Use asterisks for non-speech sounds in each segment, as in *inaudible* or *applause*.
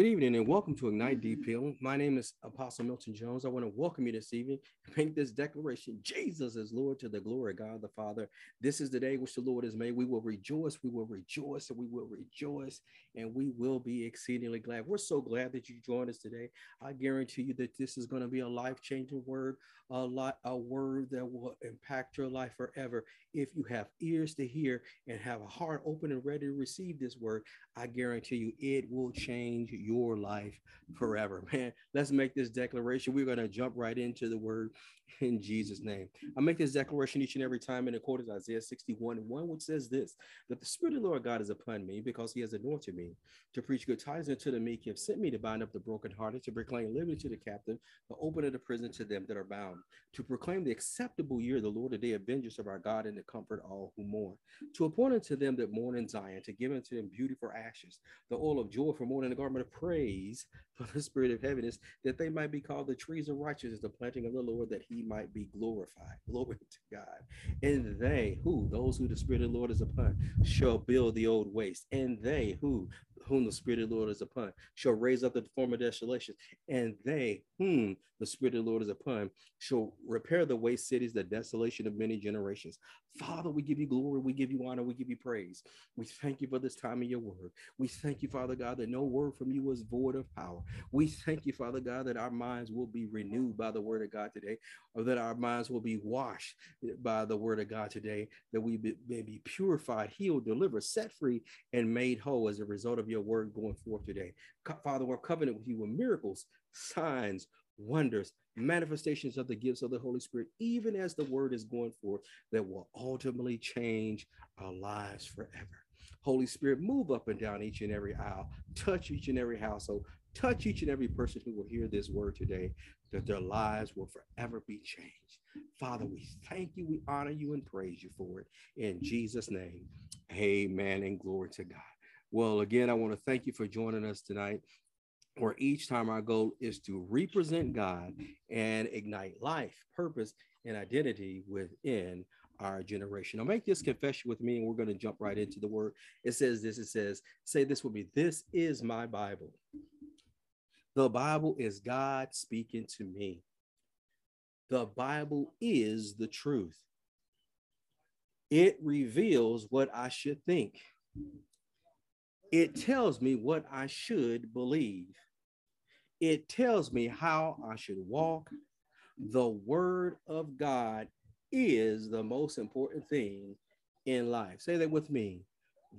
Good evening and welcome to Ignite DPL. My name is Apostle Milton Jones. I want to welcome you this evening and make this declaration Jesus is Lord to the glory of God the Father. This is the day which the Lord has made. We will rejoice, we will rejoice, and we will rejoice, and we will be exceedingly glad. We're so glad that you joined us today. I guarantee you that this is going to be a life changing word, a, lot, a word that will impact your life forever. If you have ears to hear and have a heart open and ready to receive this word, I guarantee you it will change your life forever. *laughs* Man, let's make this declaration. We're going to jump right into the word in Jesus' name. I make this declaration each and every time in accordance with Isaiah 61 and 1, which says this that the Spirit of the Lord God is upon me because he has anointed me to preach good tidings unto the meek, he has sent me to bind up the brokenhearted, to proclaim liberty to the captive, to open of the prison to them that are bound, to proclaim the acceptable year of the Lord, the day of vengeance of our God, and to comfort all who mourn, to appoint unto them that mourn in Zion, to give unto them beauty for ashes, the oil of joy for mourning, the garment of praise for the spirit of heaviness, that they might be called the trees of righteousness, the planting of the Lord, that he might be glorified. *laughs* Glory to God. And they who, those who the Spirit of the Lord is upon, shall build the old waste. And they who, whom the Spirit of the Lord is upon, shall raise up the former desolation. And they whom the Spirit of the Lord is upon shall repair the waste cities, the desolation of many generations. Father, we give you glory, we give you honor, we give you praise. We thank you for this time of your word. We thank you, Father God, that no word from you is void of power. We thank you, Father God, that our minds will be renewed by the word of God today, or that our minds will be washed by the word of God today, that we may be purified, healed, delivered, set free, and made whole as a result of your word going forth today. Father, we're covenant with you with miracles, signs, wonders, manifestations of the gifts of the Holy Spirit, even as the word is going forth, that will ultimately change our lives forever. Holy Spirit, move up and down each and every aisle, touch each and every household, touch each and every person who will hear this word today, that their lives will forever be changed. Father, we thank you, we honor you, and praise you for it. In Jesus' name, amen and glory to God. Well, again, I want to thank you for joining us tonight where each time our goal is to represent God and ignite life, purpose, and identity within our generation. Now, make this confession with me, and we're going to jump right into the word. It says this it says, say this with me This is my Bible. The Bible is God speaking to me. The Bible is the truth. It reveals what I should think. It tells me what I should believe. It tells me how I should walk. The word of God is the most important thing in life. Say that with me.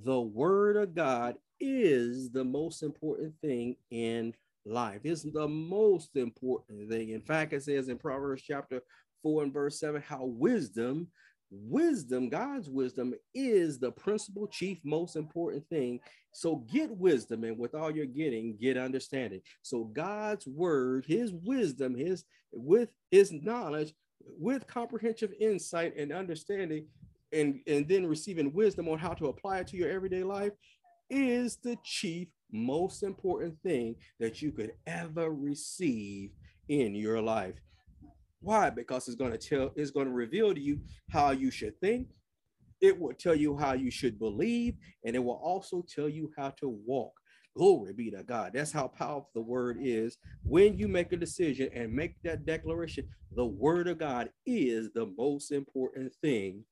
The word of God is the most important thing in life. It's the most important thing. In fact, it says in Proverbs chapter 4 and verse 7 how wisdom wisdom, God's wisdom, is the principal, chief, most important thing. So get wisdom, and with all you're getting, get understanding. So God's word, his wisdom, his with his knowledge, with comprehensive insight and understanding, and, and then receiving wisdom on how to apply it to your everyday life is the chief, most important thing that you could ever receive in your life. Why? Because it's going to tell, it's going to reveal to you how you should think. It will tell you how you should believe, and it will also tell you how to walk. Glory be to God. That's how powerful the word is. When you make a decision and make that declaration, the word of God is the most important thing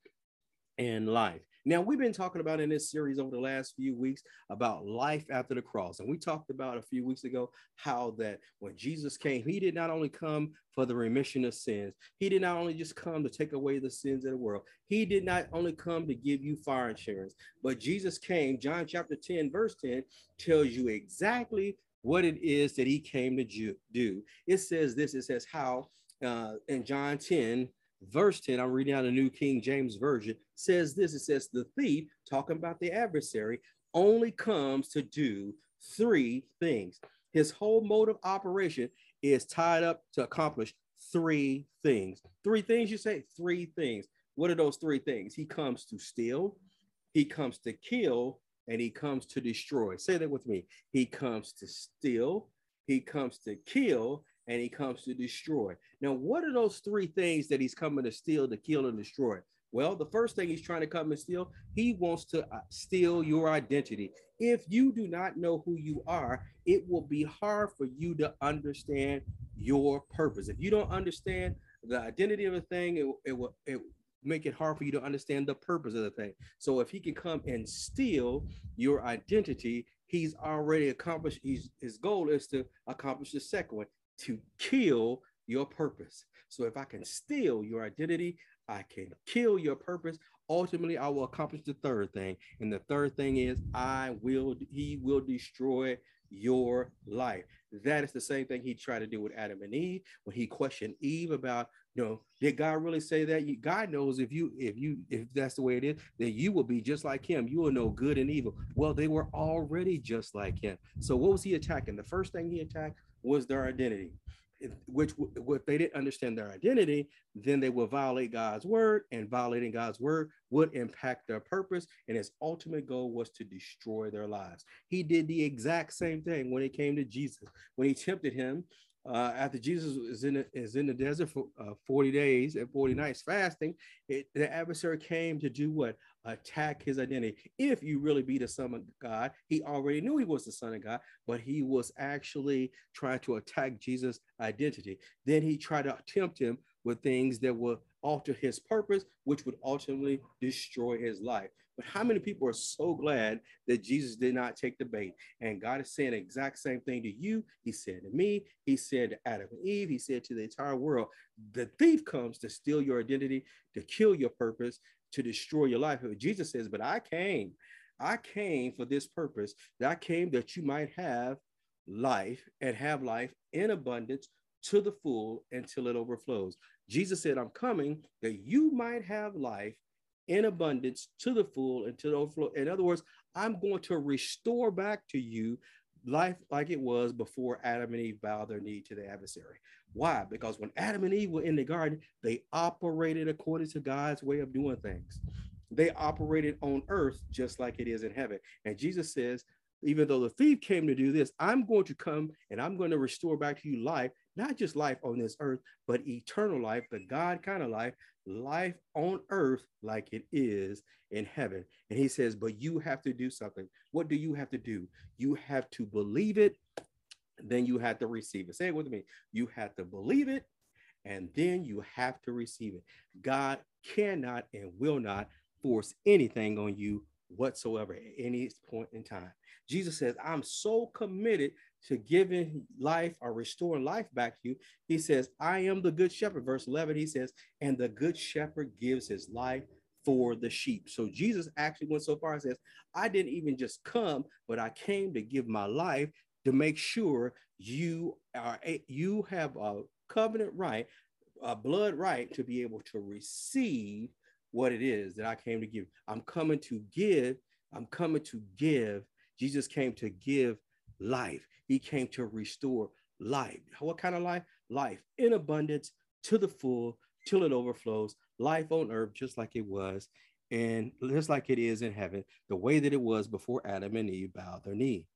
in life. Now, we've been talking about in this series over the last few weeks about life after the cross. And we talked about a few weeks ago how that when Jesus came, he did not only come for the remission of sins, he did not only just come to take away the sins of the world, he did not only come to give you fire insurance, but Jesus came, John chapter 10, verse 10, tells you exactly what it is that he came to do. It says this it says, how uh, in John 10, verse 10, I'm reading out a New King James Version, says this it says, The thief, talking about the adversary, only comes to do three things. His whole mode of operation is tied up to accomplish three things. Three things, you say? Three things. What are those three things? He comes to steal, he comes to kill, and he comes to destroy. Say that with me. He comes to steal, he comes to kill, and he comes to destroy. Now, what are those three things that he's coming to steal, to kill, and destroy? Well, the first thing he's trying to come and steal, he wants to uh, steal your identity. If you do not know who you are, it will be hard for you to understand your purpose. If you don't understand the identity of a thing, it, it will it make it hard for you to understand the purpose of the thing. So if he can come and steal your identity, he's already accomplished. He's, his goal is to accomplish the second one, to kill your purpose. So if I can steal your identity, I can kill your purpose. Ultimately, I will accomplish the third thing. And the third thing is I will, he will destroy your life. That is the same thing he tried to do with Adam and Eve when he questioned Eve about, you know, did God really say that? God knows if you, if you, if that's the way it is, then you will be just like him. You will know good and evil. Well, they were already just like him. So what was he attacking? The first thing he attacked was their identity which if they didn't understand their identity, then they will violate God's word, and violating God's word would impact their purpose. And his ultimate goal was to destroy their lives. He did the exact same thing when it came to Jesus. When he tempted him, uh, after Jesus is in the, is in the desert for uh, 40 days and 40 nights fasting, it, the adversary came to do what? Attack his identity. If you really be the son of God, he already knew he was the son of God, but he was actually trying to attack Jesus' identity. Then he tried to tempt him with things that would alter his purpose, which would ultimately destroy his life. But how many people are so glad that Jesus did not take the bait? And God is saying the exact same thing to you. He said to me, He said to Adam and Eve, He said to the entire world. The thief comes to steal your identity, to kill your purpose, to destroy your life. Jesus says, But I came, I came for this purpose. That I came that you might have life and have life in abundance to the full until it overflows. Jesus said, I'm coming that you might have life in abundance to the full until to the overflow. In other words, I'm going to restore back to you life like it was before Adam and Eve bowed their knee to the adversary. Why? Because when Adam and Eve were in the garden, they operated according to God's way of doing things. They operated on earth just like it is in heaven. And Jesus says, even though the thief came to do this, I'm going to come and I'm going to restore back to you life, not just life on this earth, but eternal life, the God kind of life life on earth like it is in heaven. And he says, but you have to do something. What do you have to do? You have to believe it, then you have to receive it. Say it with me. You have to believe it, and then you have to receive it. God cannot and will not force anything on you whatsoever at any point in time. Jesus says, I'm so committed to giving life or restoring life back to you. He says, I am the good shepherd. Verse 11, he says, and the good shepherd gives his life for the sheep. So Jesus actually went so far and says, I didn't even just come, but I came to give my life to make sure you are you have a covenant right, a blood right to be able to receive what it is that I came to give. I'm coming to give, I'm coming to give. Jesus came to give life. He came to restore life. What kind of life? Life in abundance to the full till it overflows. Life on earth, just like it was, and just like it is in heaven, the way that it was before Adam and Eve bowed their knee.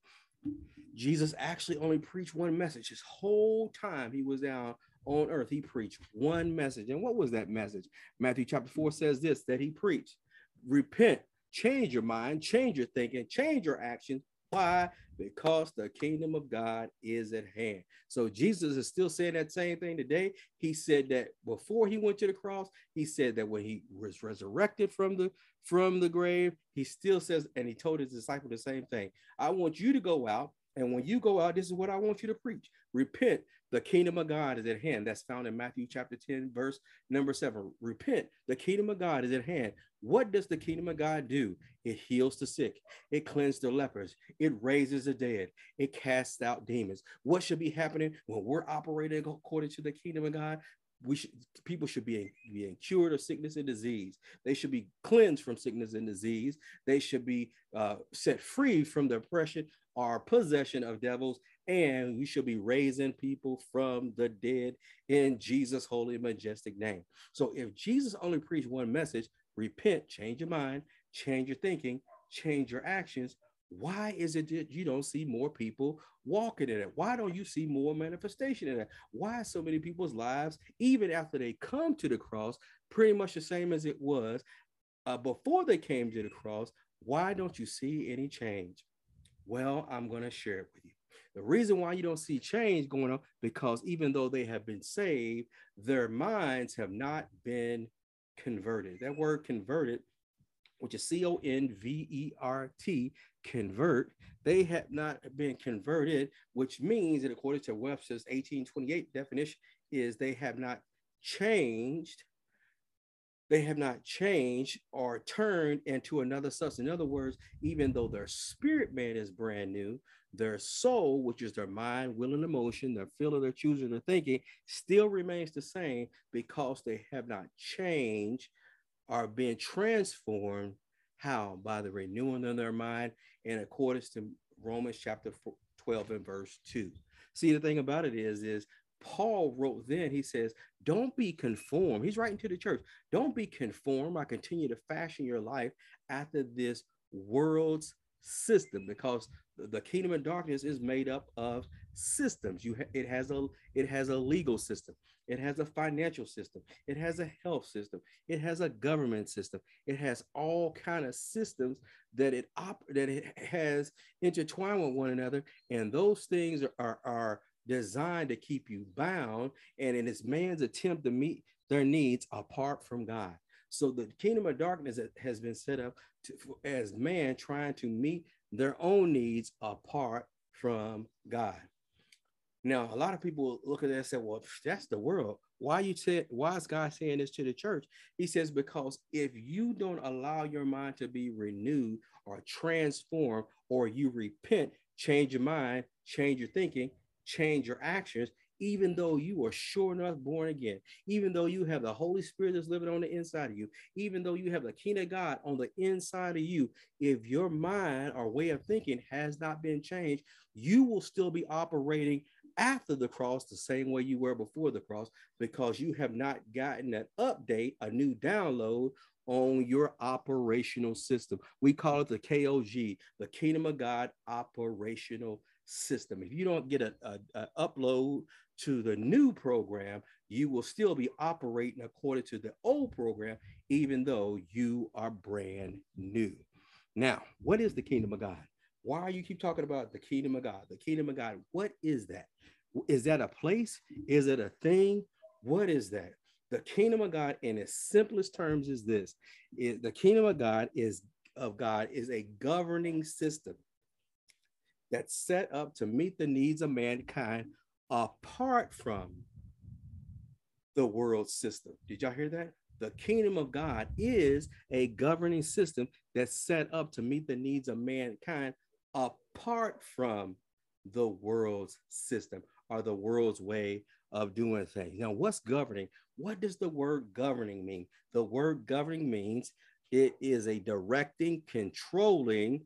Jesus actually only preached one message his whole time he was down on earth. He preached one message. And what was that message? Matthew chapter 4 says this that he preached repent, change your mind, change your thinking, change your actions. Why? because the kingdom of God is at hand. So Jesus is still saying that same thing today. He said that before he went to the cross, he said that when he was resurrected from the from the grave, he still says, and he told his disciple the same thing. I want you to go out, and when you go out, this is what I want you to preach. Repent, the kingdom of God is at hand. That's found in Matthew chapter 10, verse number seven. Repent, the kingdom of God is at hand. What does the kingdom of God do? It heals the sick, it cleanses the lepers, it raises the dead, it casts out demons. What should be happening when we're operating according to the kingdom of God? We should people should be being cured of sickness and disease. They should be cleansed from sickness and disease. They should be uh, set free from the oppression or possession of devils and we should be raising people from the dead in Jesus' holy majestic name. So if Jesus only preached one message, repent, change your mind, change your thinking, change your actions, Why is it that you don't see more people walking in it? Why don't you see more manifestation in it? Why so many people's lives, even after they come to the cross, pretty much the same as it was uh, before they came to the cross? Why don't you see any change? Well, I'm going to share it with you. The reason why you don't see change going on because even though they have been saved, their minds have not been converted. That word converted, which is C O N V E R T, convert, they have not been converted, which means that according to Webster's 1828 definition, is they have not changed they have not changed or turned into another substance. In other words, even though their spirit man is brand new, their soul, which is their mind, will, and emotion, their feeling, their choosing, their thinking, still remains the same because they have not changed or been transformed. How? By the renewing of their mind in accordance to Romans chapter 12 and verse 2. See, the thing about it is, is Paul wrote then, he says, Don't be conformed. He's writing to the church. Don't be conformed. I continue to fashion your life after this world's system because the kingdom of darkness is made up of systems you ha- it has a it has a legal system it has a financial system it has a health system it has a government system it has all kind of systems that it op- that it has intertwined with one another and those things are, are, are designed to keep you bound, and in it's man's attempt to meet their needs apart from God. So the kingdom of darkness has been set up to, as man trying to meet their own needs apart from God. Now, a lot of people look at that and say, "Well, that's the world. Why you say? Why is God saying this to the church?" He says, "Because if you don't allow your mind to be renewed or transformed, or you repent, change your mind, change your thinking, change your actions, even though you are sure enough born again, even though you have the Holy Spirit that's living on the inside of you, even though you have the kingdom of God on the inside of you, if your mind or way of thinking has not been changed, you will still be operating after the cross the same way you were before the cross because you have not gotten an update, a new download on your operational system. We call it the KOG, the Kingdom of God Operational system. If you don't get a, a, a, upload to the new program, you will still be operating according to the old program, even though you are brand new. Now, what is the kingdom of God? Why you keep talking about the kingdom of God? The kingdom of God, what is that? Is that a place? Is it a thing? What is that? The kingdom of God, in its simplest terms, is this: is the kingdom of God is of God is a governing system that's set up to meet the needs of mankind apart from the world system. Did y'all hear that? The kingdom of God is a governing system that's set up to meet the needs of mankind apart from the world's system or the world's way of doing things. Now, what's governing? What does the word governing mean? The word governing means it is a directing, controlling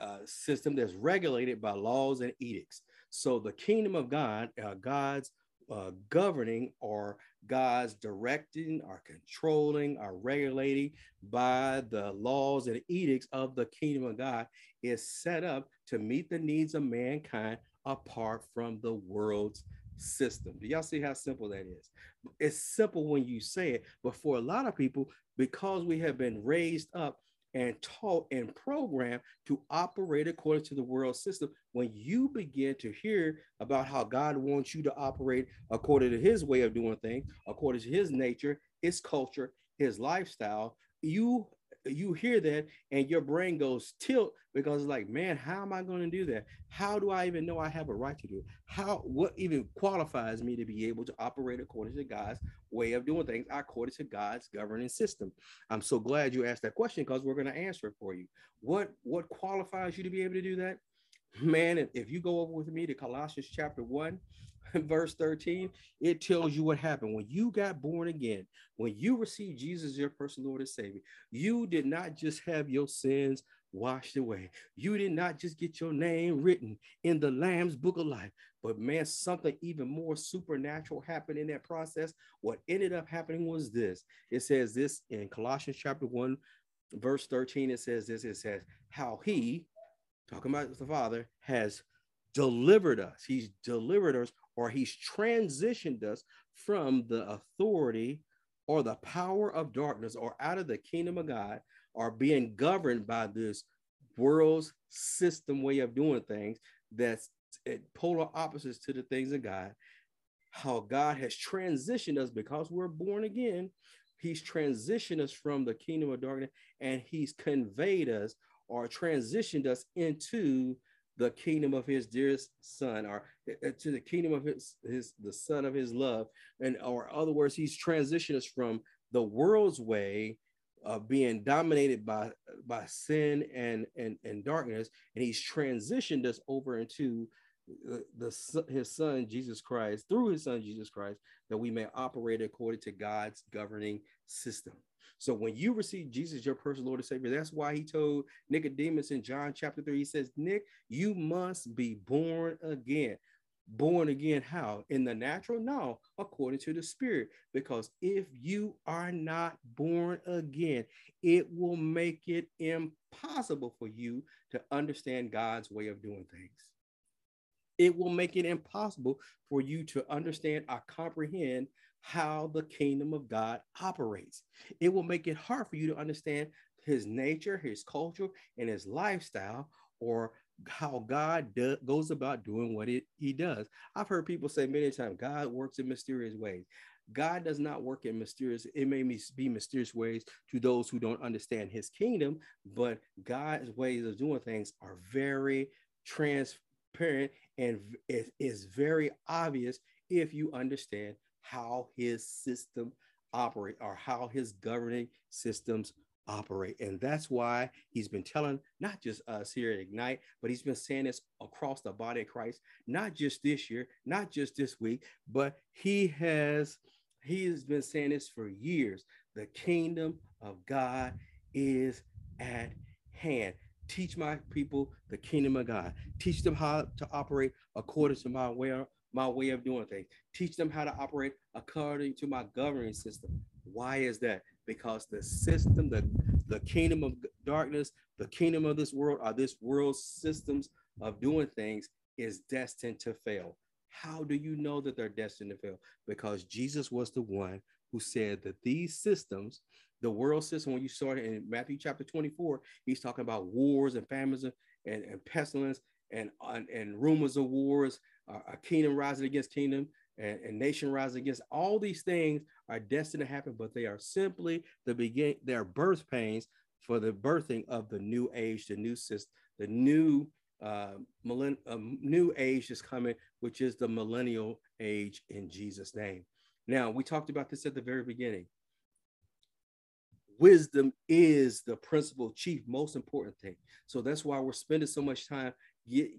uh, system that's regulated by laws and edicts. So the kingdom of God, uh, God's uh, governing or God's directing or controlling or regulating by the laws and edicts of the kingdom of God is set up to meet the needs of mankind apart from the world's system. Do y'all see how simple that is? It's simple when you say it, but for a lot of people, because we have been raised up and taught and programmed to operate according to the world system, when you begin to hear about how God wants you to operate according to his way of doing things, according to his nature, his culture, his lifestyle, you you hear that and your brain goes tilt because it's like, man, how am I going to do that? How do I even know I have a right to do it? How what even qualifies me to be able to operate according to God's way of doing things, according to God's governing system? I'm so glad you asked that question because we're going to answer it for you. What what qualifies you to be able to do that? Man, if you go over with me to Colossians chapter 1, *laughs* verse 13, it tells you what happened when you got born again, when you received Jesus as your personal Lord and Savior. You did not just have your sins washed away. You did not just get your name written in the Lamb's book of life, but man, something even more supernatural happened in that process. What ended up happening was this it says this in Colossians chapter 1, verse 13. It says this it says, How he, talking about the Father, has delivered us. He's delivered us, or he's transitioned us from the authority or the power of darkness or out of the kingdom of God or being governed by this world's system way of doing things that's polar opposites to the things of God. How God has transitioned us because we're born again. He's transitioned us from the kingdom of darkness and he's conveyed us or transitioned us into the kingdom of his dearest son or uh, to the kingdom of his his the son of his love. And or other words he's transitioned us from the world's way of being dominated by by sin and and and darkness. And he's transitioned us over into the, the his son Jesus Christ through his son Jesus Christ that we may operate according to God's governing system so when you receive Jesus, your personal Lord and Savior, that's why he told Nicodemus in John chapter 3, he says, Nick, you must be born again. Born again, how? In the natural? No, according to the spirit. Because if you are not born again, it will make it impossible for you to understand God's way of doing things. It will make it impossible for you to understand or comprehend how the kingdom of God operates. It will make it hard for you to understand his nature, his culture, and his lifestyle, or how God do, goes about doing what it, he does. I've heard people say many times, God works in mysterious ways. God does not work in mysterious, it may be mysterious ways to those who don't understand his kingdom, but God's ways of doing things are very transparent and it is very obvious if you understand how his system operate or how his governing systems operate. And that's why he's been telling not just us here at Ignite, but he's been saying this across the body of Christ, not just this year, not just this week, but he has he has been saying this for years. The kingdom of God is at hand. Teach my people the kingdom of God. Teach them how to operate according to my way, my way of doing things. Teach them how to operate according to my governing system. Why is that? Because the system, the, the kingdom of darkness, the kingdom of this world, or this world's systems of doing things is destined to fail. How do you know that they're destined to fail? Because Jesus was the one who said that these systems, the world system, when you saw it in Matthew chapter 24, he's talking about wars and famines and, and, pestilence and, and, and rumors of wars a kingdom rising against kingdom and, and nation rising against all these things are destined to happen, but they are simply the begin, they are birth pains for the birthing of the new age, the new system, the new uh, millenn- uh, new age is coming, which is the millennial age in Jesus' name. Now, we talked about this at the very beginning. Wisdom is the principal, chief, most important thing. So that's why we're spending so much time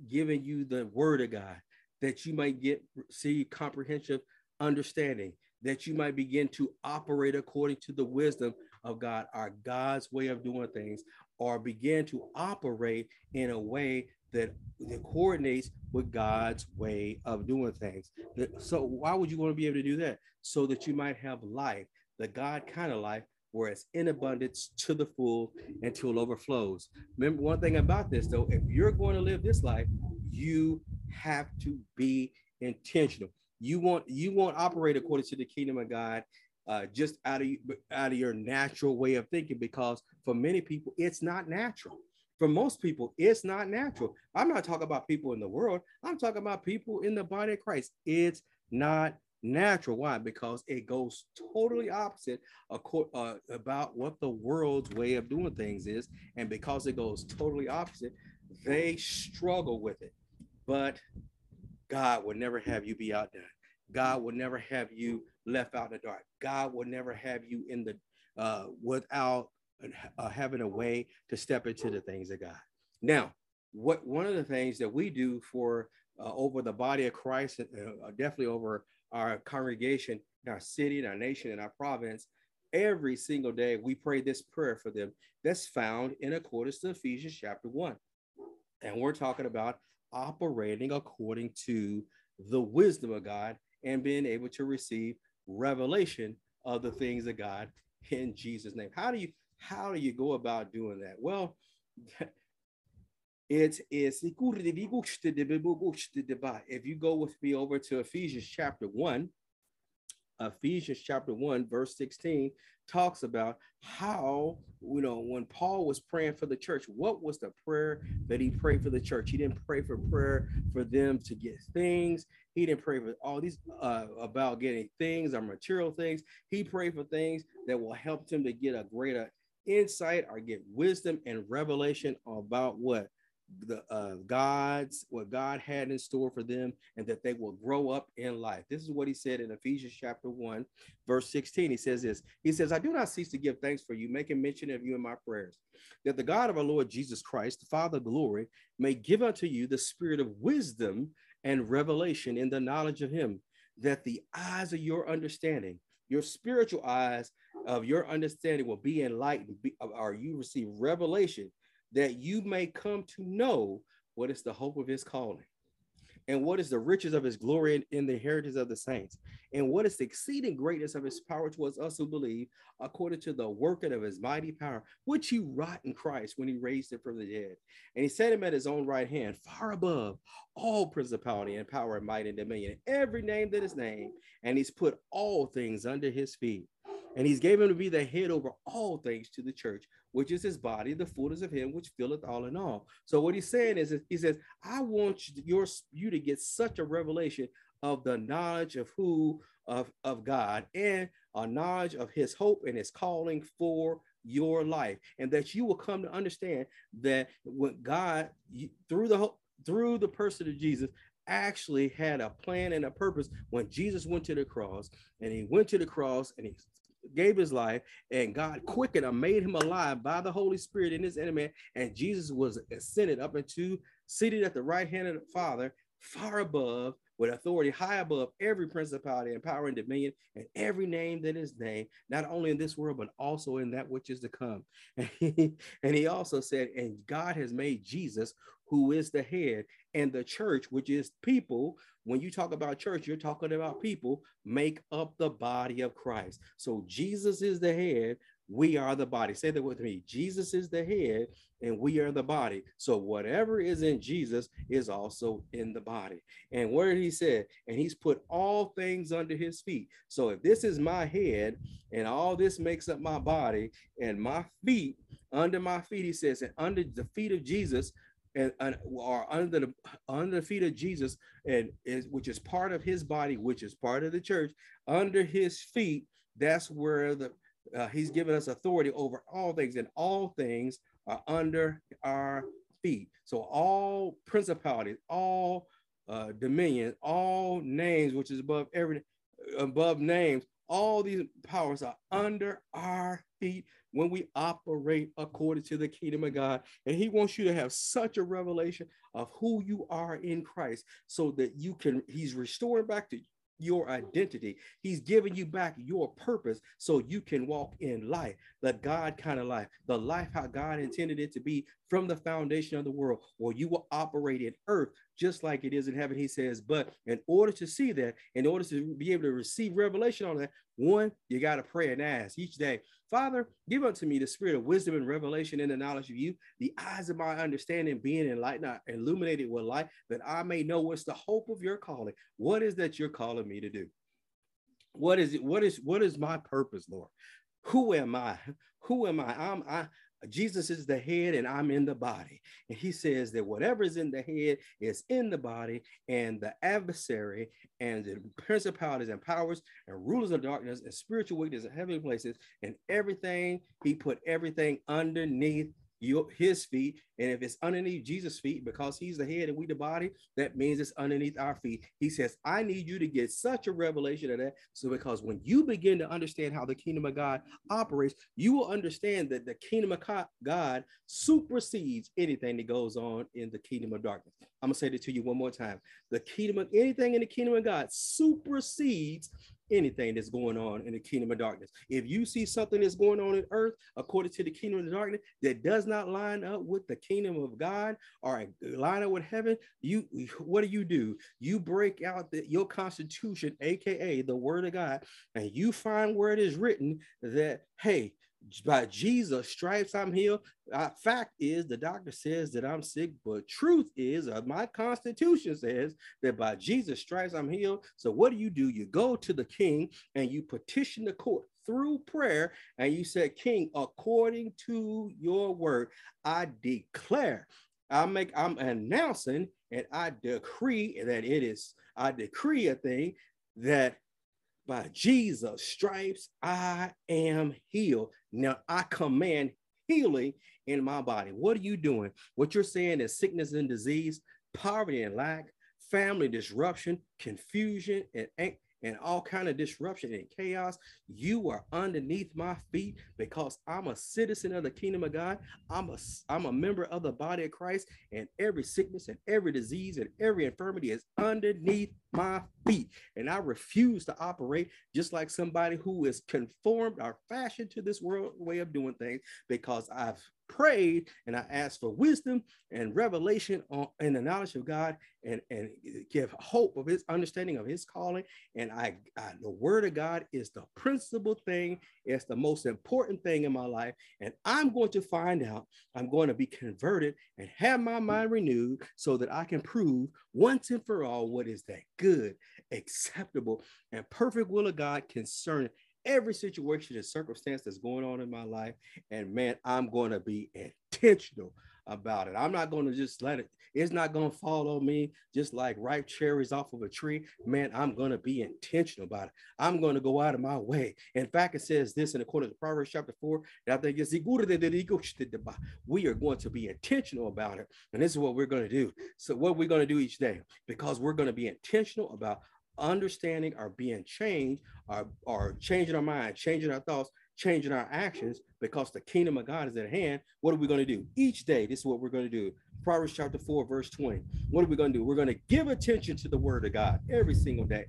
giving you the word of God, that you might get see comprehensive understanding, that you might begin to operate according to the wisdom of God, our God's way of doing things, or begin to operate in a way that, that coordinates with God's way of doing things. So why would you want to be able to do that? So that you might have life, the God kind of life, where it's in abundance to the full until it overflows. Remember one thing about this though, if you're going to live this life, you have to be intentional. You want you won't operate according to the kingdom of God uh, just out of out of your natural way of thinking because for many people it's not natural. For most people, it's not natural. I'm not talking about people in the world. I'm talking about people in the body of Christ. It's not natural. Why? Because it goes totally opposite uh, about what the world's way of doing things is. And because it goes totally opposite, they struggle with it. But God will never have you be outdone. God will never have you left out in the dark. God will never have you in the uh, without uh, having a way to step into the things of God. Now, what one of the things that we do for uh, over the body of Christ, uh, definitely over our congregation, our city, our nation, and our province, every single day we pray this prayer for them. That's found in accordance to Ephesians chapter one, and we're talking about operating according to the wisdom of God and being able to receive revelation of the things of God in Jesus' name. How do you how do you go about doing that? Well, *laughs* It is it's if you go with me over to Ephesians chapter 1, Ephesians chapter 1, verse 16 talks about how, you know, when Paul was praying for the church, what was the prayer that he prayed for the church? He didn't pray for prayer for them to get things. He didn't pray for all these uh, about getting things or material things. He prayed for things that will help them to get a greater insight or get wisdom and revelation about what the uh, God's what God had in store for them, and that they will grow up in life. This is what he said in Ephesians chapter 1, verse 16. He says this. He says, I do not cease to give thanks for you, making mention of you in my prayers, that the God of our Lord Jesus Christ, the Father of glory, may give unto you the spirit of wisdom and revelation in the knowledge of him, that the eyes of your understanding, your spiritual eyes of your understanding will be enlightened, be, or you receive revelation that you may come to know what is the hope of his calling and what is the riches of his glory in, the inheritance of the saints, and what is the exceeding greatness of his power towards us who believe, according to the working of his mighty power, which he wrought in Christ when he raised him from the dead. And he set him at his own right hand, far above all principality and power and might and dominion, every name that is named, and he's put all things under his feet. And he's gave him to be the head over all things to the church, which is his body, the fullness of him, which filleth all in all. So what he's saying is, he says, I want your you to get such a revelation of the knowledge of who of, of God and a knowledge of his hope and his calling for your life, and that you will come to understand that when God through the through the person of Jesus actually had a plan and a purpose when Jesus went to the cross and he went to the cross and he gave his life, and God quickened him, made him alive by the Holy Spirit in his enemy. And Jesus was ascended up into, seated at the right hand of the Father, far above, with authority high above every principality and power and dominion and every name that is named, not only in this world, but also in that which is to come. *laughs* And he, and he also said, and God has made Jesus, who is the head, and the church, which is people, when you talk about church, you're talking about people, make up the body of Christ. So Jesus is the head, we are the body. Say that with me. Jesus is the head and we are the body. So whatever is in Jesus is also in the body. And where he said, and he's put all things under his feet. So if this is my head and all this makes up my body and my feet under my feet, he says, and under the feet of Jesus, and, and are under the under the feet of Jesus, and is which is part of his body, which is part of the church, under his feet, that's where the uh, he's given us authority over all things, and all things are under our feet. So all principalities, all uh, all names, which is above every above names, all these powers are under our feet when we operate according to the kingdom of God. And He wants you to have such a revelation of who you are in Christ so that you can, He's restoring back to your identity. He's giving you back your purpose so you can walk in life, the God kind of life, the life how God intended it to be from the foundation of the world, or you will operate in earth just like it is in heaven. He says, but in order to see that, in order to be able to receive revelation on that, one, you got to pray and ask each day, Father, give unto me the spirit of wisdom and revelation in the knowledge of you, the eyes of my understanding being enlightened, illuminated with light, that I may know what's the hope of your calling. What is that you're calling me to do? What is it? What is what is my purpose, Lord? Who am I? Who am I? I'm I Jesus is the head and I'm in the body. And he says that whatever is in the head is in the body, and the adversary and the principalities and powers and rulers of darkness and spiritual weakness in heavenly places and everything, he put everything underneath your his feet. And if it's underneath Jesus' feet, because he's the head and we the body, that means it's underneath our feet. He says, I need you to get such a revelation of that. So because when you begin to understand how the kingdom of God operates, you will understand that the kingdom of God supersedes anything that goes on in the kingdom of darkness. I'm gonna say that to you one more time. The kingdom of anything in the kingdom of God supersedes anything that's going on in the kingdom of darkness. If you see something that's going on in earth according to the kingdom of darkness that does not line up with the kingdom of God or line up with heaven, you what do you do? You break out the, your constitution, aka the word of God, and you find where it is written that hey, by Jesus' stripes I'm healed. Uh, fact is, the doctor says that I'm sick, but truth is, uh, my constitution says that by Jesus' stripes I'm healed. So what do you do? You go to the king and you petition the court through prayer, and you said, King, according to your word, I declare. I make, I'm announcing and I decree that it is, I decree a thing that by Jesus' stripes I am healed. Now I command healing in my body. What are you doing? What you're saying is sickness and disease, poverty and lack, family disruption, confusion and and all kind of disruption and chaos you are underneath my feet because i'm a citizen of the kingdom of god. I'm a i'm a member of the body of christ and every sickness and every disease and every infirmity is underneath my feet. And i refuse to operate just like somebody who is conformed or fashioned to this world way of doing things because i've prayed and I asked for wisdom and revelation on in the knowledge of God and, and give hope of his understanding of his calling. And I, I the word of God is the principal thing, it's the most important thing in my life. And I'm going to find out, I'm going to be converted and have my mind renewed so that I can prove once and for all what is that good, acceptable, and perfect will of God concerning every situation and circumstance that's going on in my life. And man, I'm going to be intentional about it. I'm not going to just let it, it's not going to fall on me just like ripe cherries off of a tree. Man, I'm going to be intentional about it. I'm going to go out of my way. In fact, it says this in accordance to Proverbs chapter 4, that I think it's we are going to be intentional about it. And this is what we're going to do. So, what we're going to do each day, because we're going to be intentional about understanding or being changed or, or changing our mind, changing our thoughts, changing our actions because the kingdom of God is at hand. What are we going to do? Each day, this is what we're going to do. Proverbs chapter 4, verse 20. What are we going to do? We're going to give attention to the word of God every single day.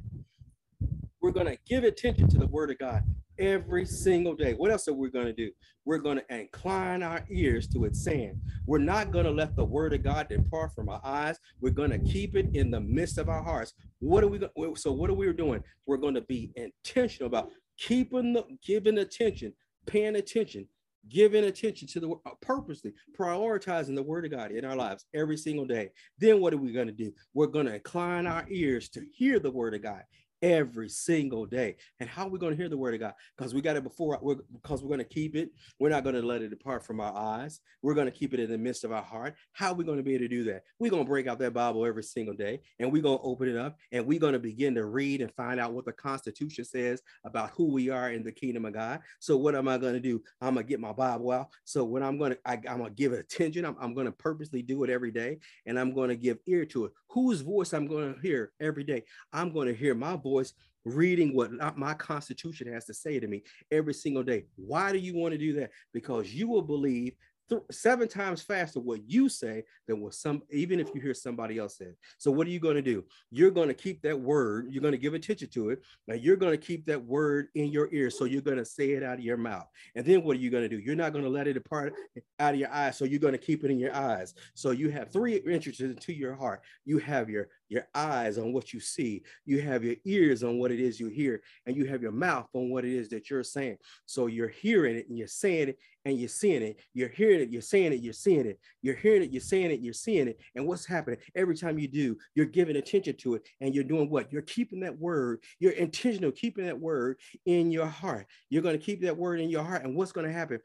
We're going to give attention to the word of God every single day. What else are we going to do? We're going to incline our ears to its saying. We're not going to let the word of God depart from our eyes. We're going to keep it in the midst of our hearts. What are we going so what are we doing? We're going to be intentional about keeping the giving attention, paying attention, giving attention to the uh, purposely prioritizing the word of God in our lives every single day. Then what are we going to do? We're going to incline our ears to hear the word of God every single day. And how are we going to hear the word of God? Because we got it before, we're, because we're going to keep it. We're not going to let it depart from our eyes. We're going to keep it in the midst of our heart. How are we going to be able to do that? We're going to break out that Bible every single day and we're going to open it up and we're going to begin to read and find out what the Constitution says about who we are in the kingdom of God. So, what am I going to do? I'm going to get my Bible out. So, when I'm going to, I, am going to give it attention, I'm, I'm going to purposely do it every day and I'm going to give ear to it. Whose voice I'm going to hear every day? I'm going to hear my voice reading what my constitution has to say to me every single day. Why do you want to do that? Because you will believe th- seven times faster what you say than what some, even if you hear somebody else say. So what are you going to do? You're going to keep that word. You're going to give attention to it. Now you're going to keep that word in your ear. So you're going to say it out of your mouth. And then what are you going to do? You're not going to let it depart out of your eyes. So you're going to keep it in your eyes. So you have three entrances into your heart. You have your your eyes on what you see, you have your ears on what it is you hear, and you have your mouth on what it is that you're saying. So you're hearing it and you're saying it and you're seeing it. You're hearing it, you're saying it, you're seeing it. You're hearing it, you're saying it, you're seeing it. And what's happening every time you do, you're giving attention to it and you're doing what? You're keeping that word, you're intentional, keeping that word in your heart. You're going to keep that word in your heart. And what's going to happen?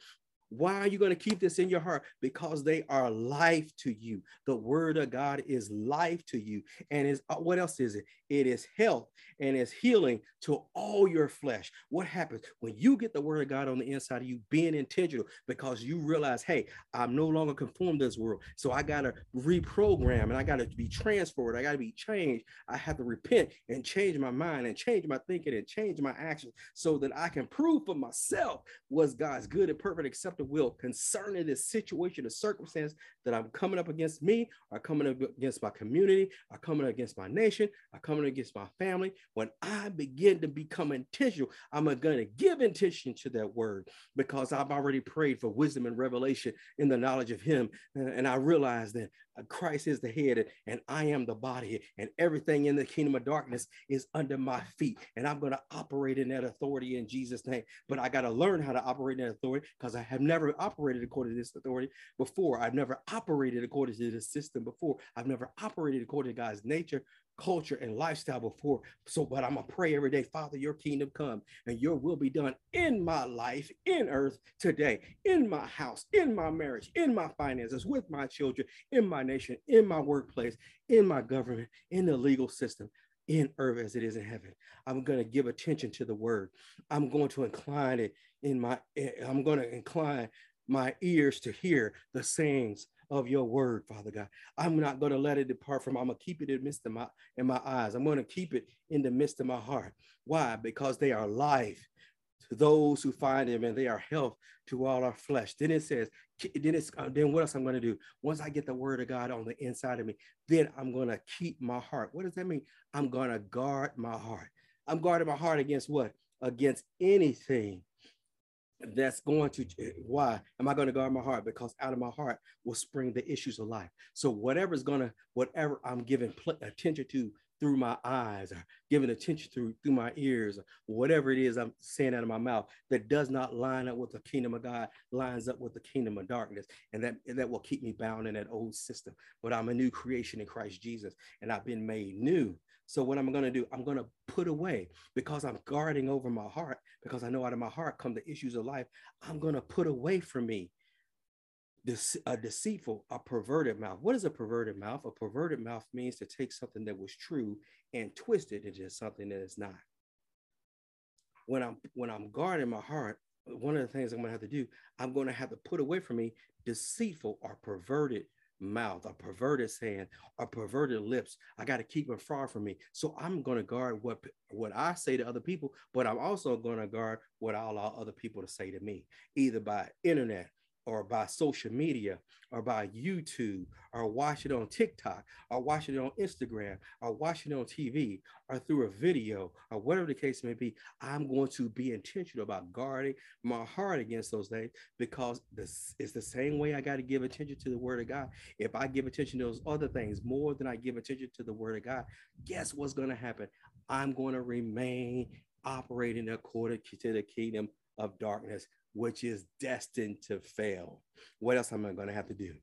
Why are you going to keep this in your heart? Because they are life to you. The word of God is life to you. And is uh, what else is it? It is health and it's healing to all your flesh. What happens when you get the word of God on the inside of you, being intentional because you realize, hey, I'm no longer conformed to this world. So I got to reprogram and I got to be transferred. I got to be changed. I have to repent and change my mind and change my thinking and change my actions so that I can prove for myself what's God's good and perfect, acceptable will concerning this situation, the circumstance that I'm coming up against me, or coming up against my community, or coming up against my nation, or coming coming against my family, when I begin to become intentional, I'm going to give intention to that word because I've already prayed for wisdom and revelation in the knowledge of Him. And I realize that uh, Christ is the head and I am the body, and everything in the kingdom of darkness is under my feet. And I'm going to operate in that authority in Jesus' name. But I got to learn how to operate in that authority because I have never operated according to this authority before. I've never operated according to this system before. I've never operated according to God's nature culture and lifestyle before. So, but I'm gonna pray every day, Father, your kingdom come and your will be done in my life, in earth today, in my house, in my marriage, in my finances, with my children, in my nation, in my workplace, in my government, in the legal system. In earth as it is in heaven. I'm going to give attention to the word. I'm going to incline it in my, eh, I'm going to incline my ears to hear the sayings of your word, Father God. I'm not going to let it depart from. I'm going to keep it in the midst of my in my eyes. I'm going to keep it in the midst of my heart. Why? Because they are life to those who find them, and they are health to all our flesh. Then it says, then it's uh, then what else I'm going to do? Once I get the word of God on the inside of me, then I'm going to keep my heart. What does that mean? I'm going to guard my heart. I'm guarding my heart against what? Against anything that's going to why am i going to guard my heart? Because out of my heart will spring the issues of life. So whatever's going to whatever i'm giving pl- attention to through my eyes or giving attention through through my ears or whatever it is i'm saying out of my mouth that does not line up with the kingdom of god lines up with the kingdom of darkness. And that that will keep me bound in that old system. But i'm a new creation in christ jesus and i've been made new so what I'm going to do, I'm going to put away because I'm guarding over my heart because I know out of my heart come the issues of life. I'm going to put away from me this a deceitful, a perverted mouth. What is a perverted mouth? A perverted mouth means to take something that was true and twist it into something that is not. When I'm when I'm guarding my heart, one of the things I'm going to have to do, I'm going to have to put away from me deceitful or perverted mouth, a perverted hand, a perverted lips. I got to keep them far from me. So I'm going to guard what what I say to other people, but I'm also going to guard what I allow other people to say to me, either by internet, or by social media or by YouTube or watch it on TikTok or watch it on Instagram or watch it on TV or through a video or whatever the case may be, I'm going to be intentional about guarding my heart against those things because this is the same way I got to give attention to the word of God. If I give attention to those other things more than I give attention to the word of God, guess what's going to happen? I'm going to remain operating according to the kingdom of darkness which is destined to fail. What else am I going to have to do?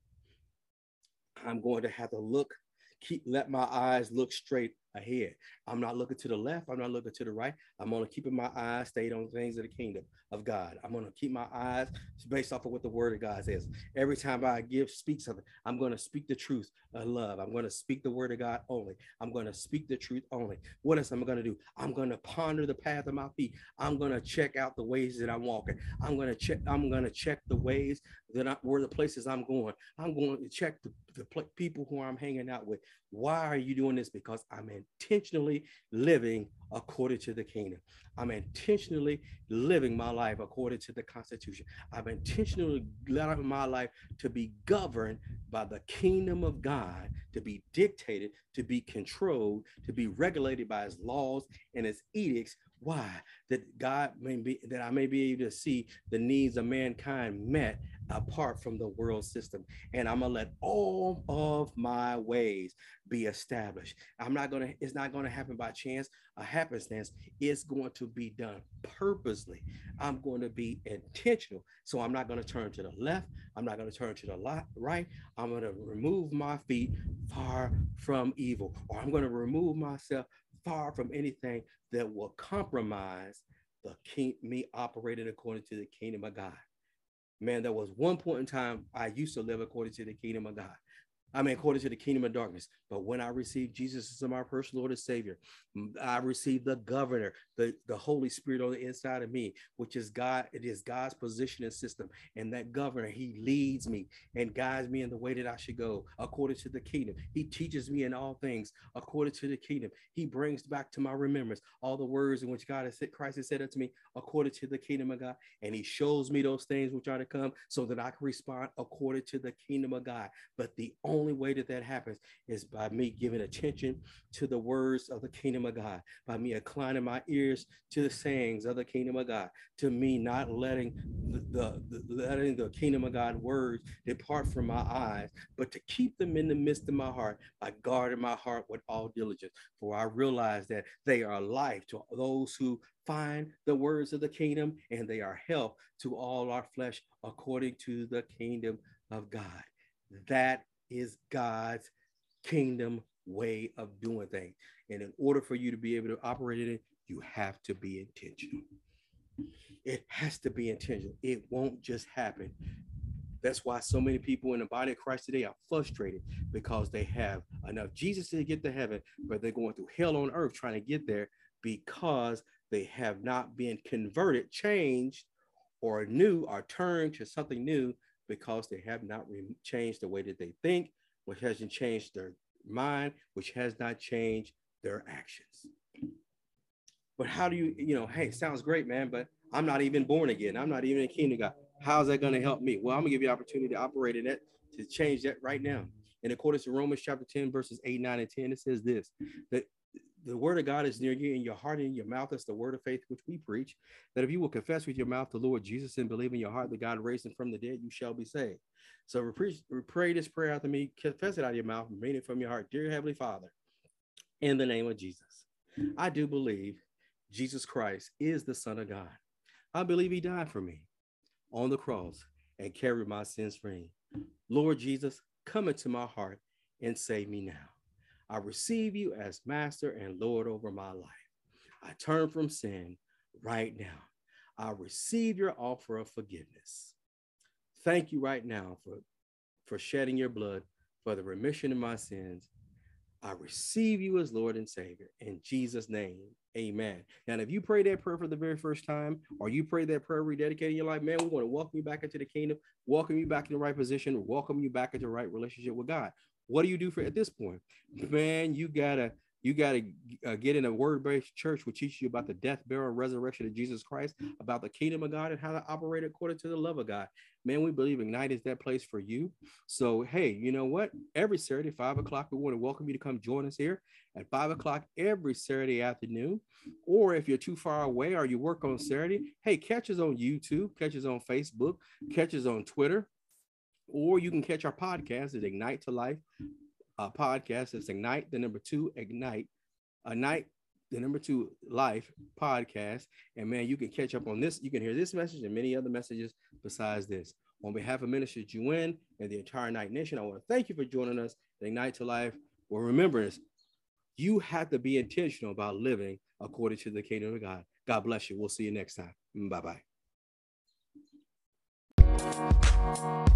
I'm going to have to look, keep let my eyes look straight ahead. I'm not looking to the left. I'm not looking to the right. I'm only keeping my eyes stayed on things of the kingdom of God. I'm going to keep my eyes based off of what the word of God says. Every time I give, speak something, I'm going to speak the truth of love. I'm going to speak the word of God only. I'm going to speak the truth only. What else am I going to do? I'm going to ponder the path of my feet. I'm going to check out the ways that I'm walking. I'm going to check, I'm going to check the ways that I, where the places I'm going. I'm going to check the, the people who I'm hanging out with. Why are you doing this? Because I'm intentionally living according to the kingdom. I'm intentionally living my life according to the Constitution. I've intentionally allowed my life to be governed by the kingdom of God, to be dictated, to be controlled, to be regulated by his laws and his edicts. Why? That God may be that I may be able to see the needs of mankind met apart from the world system. And I'm gonna let all of my ways be established. I'm not gonna, it's not gonna happen by chance or happenstance. It's going to be done purposely. I'm going to be intentional. So I'm not gonna turn to the left. I'm not gonna turn to the right. I'm gonna remove my feet far from evil, or I'm gonna remove myself far from anything that will compromise the king, me operating according to the kingdom of God man, there was one point in time I used to live according to the kingdom of God. I mean, according to the kingdom of darkness. But when I received Jesus as my personal Lord and Savior, I received the governor, the, the Holy Spirit on the inside of me, which is God. It is God's positioning system. And that governor, he leads me and guides me in the way that I should go according to the kingdom. He teaches me in all things according to the kingdom. He brings back to my remembrance all the words in which God has said, Christ has said unto me according to the kingdom of God. And he shows me those things which are to come so that I can respond according to the kingdom of God. But the only only way that that happens is by me giving attention to the words of the kingdom of God, by me inclining my ears to the sayings of the kingdom of God, to me not letting the, the, the letting the kingdom of God words depart from my eyes, but to keep them in the midst of my heart by guarding my heart with all diligence. For I realize that they are life to those who find the words of the kingdom, and they are health to all our flesh according to the kingdom of God. That is God's kingdom way of doing things. And in order for you to be able to operate in it, you have to be intentional. It has to be intentional. It won't just happen. That's why so many people in the body of Christ today are frustrated because they have enough Jesus to get to heaven, but they're going through hell on earth trying to get there because they have not been converted, changed, or new, or turned to something new because they have not changed the way that they think, which hasn't changed their mind, which has not changed their actions. But how do you, you know, hey, sounds great, man, but I'm not even born again. I'm not even a kingdom God. How's that going to help me? Well, I'm gonna give you opportunity to operate in that to change that right now. In accordance to Romans chapter 10, verses 8, 9, and 10, it says this that the word of God is near you in your heart and in your mouth. That's the word of faith which we preach. That if you will confess with your mouth the Lord Jesus and believe in your heart that God raised him from the dead, you shall be saved. So pray this prayer after me, confess it out of your mouth, mean it from your heart. Dear Heavenly Father, in the name of Jesus, I do believe Jesus Christ is the Son of God. I believe he died for me on the cross and carried my sins for me. Lord Jesus, come into my heart and save me now. I receive you as master and Lord over my life. I turn from sin right now. I receive your offer of forgiveness. Thank you right now for, for shedding your blood for the remission of my sins. I receive you as Lord and Savior in Jesus' name. Amen. And if you pray that prayer for the very first time, or you pray that prayer rededicating your life, man, we want to welcome you back into the kingdom, welcome you back in the right position, welcome you back into the right relationship with God. What do you do for at this point? Man, you gotta you gotta uh, get in a word-based church which teaches you about the death, burial, and resurrection of Jesus Christ, about the kingdom of God, and how to operate according to the love of God. Man, we believe Ignite is that place for you. So hey, you know what? Every Saturday, five o'clock, we want to welcome you to come join us here at five o'clock every Saturday afternoon. Or if you're too far away or you work on Saturday, hey, catch us on YouTube, catch us on Facebook, catch us on Twitter or you can catch our podcast at Ignite to Life uh, podcast. It's Ignite, the number two, Ignite, Ignite, the number two Life podcast. And man, you can catch up on this. You can hear this message and many other messages besides this. On behalf of Minister Juen and the entire Night Nation, I want to thank you for joining us at Ignite to Life. Well, remember this you have to be intentional about living according to the kingdom of God. God bless you. We'll see you next time. Bye bye. Thank.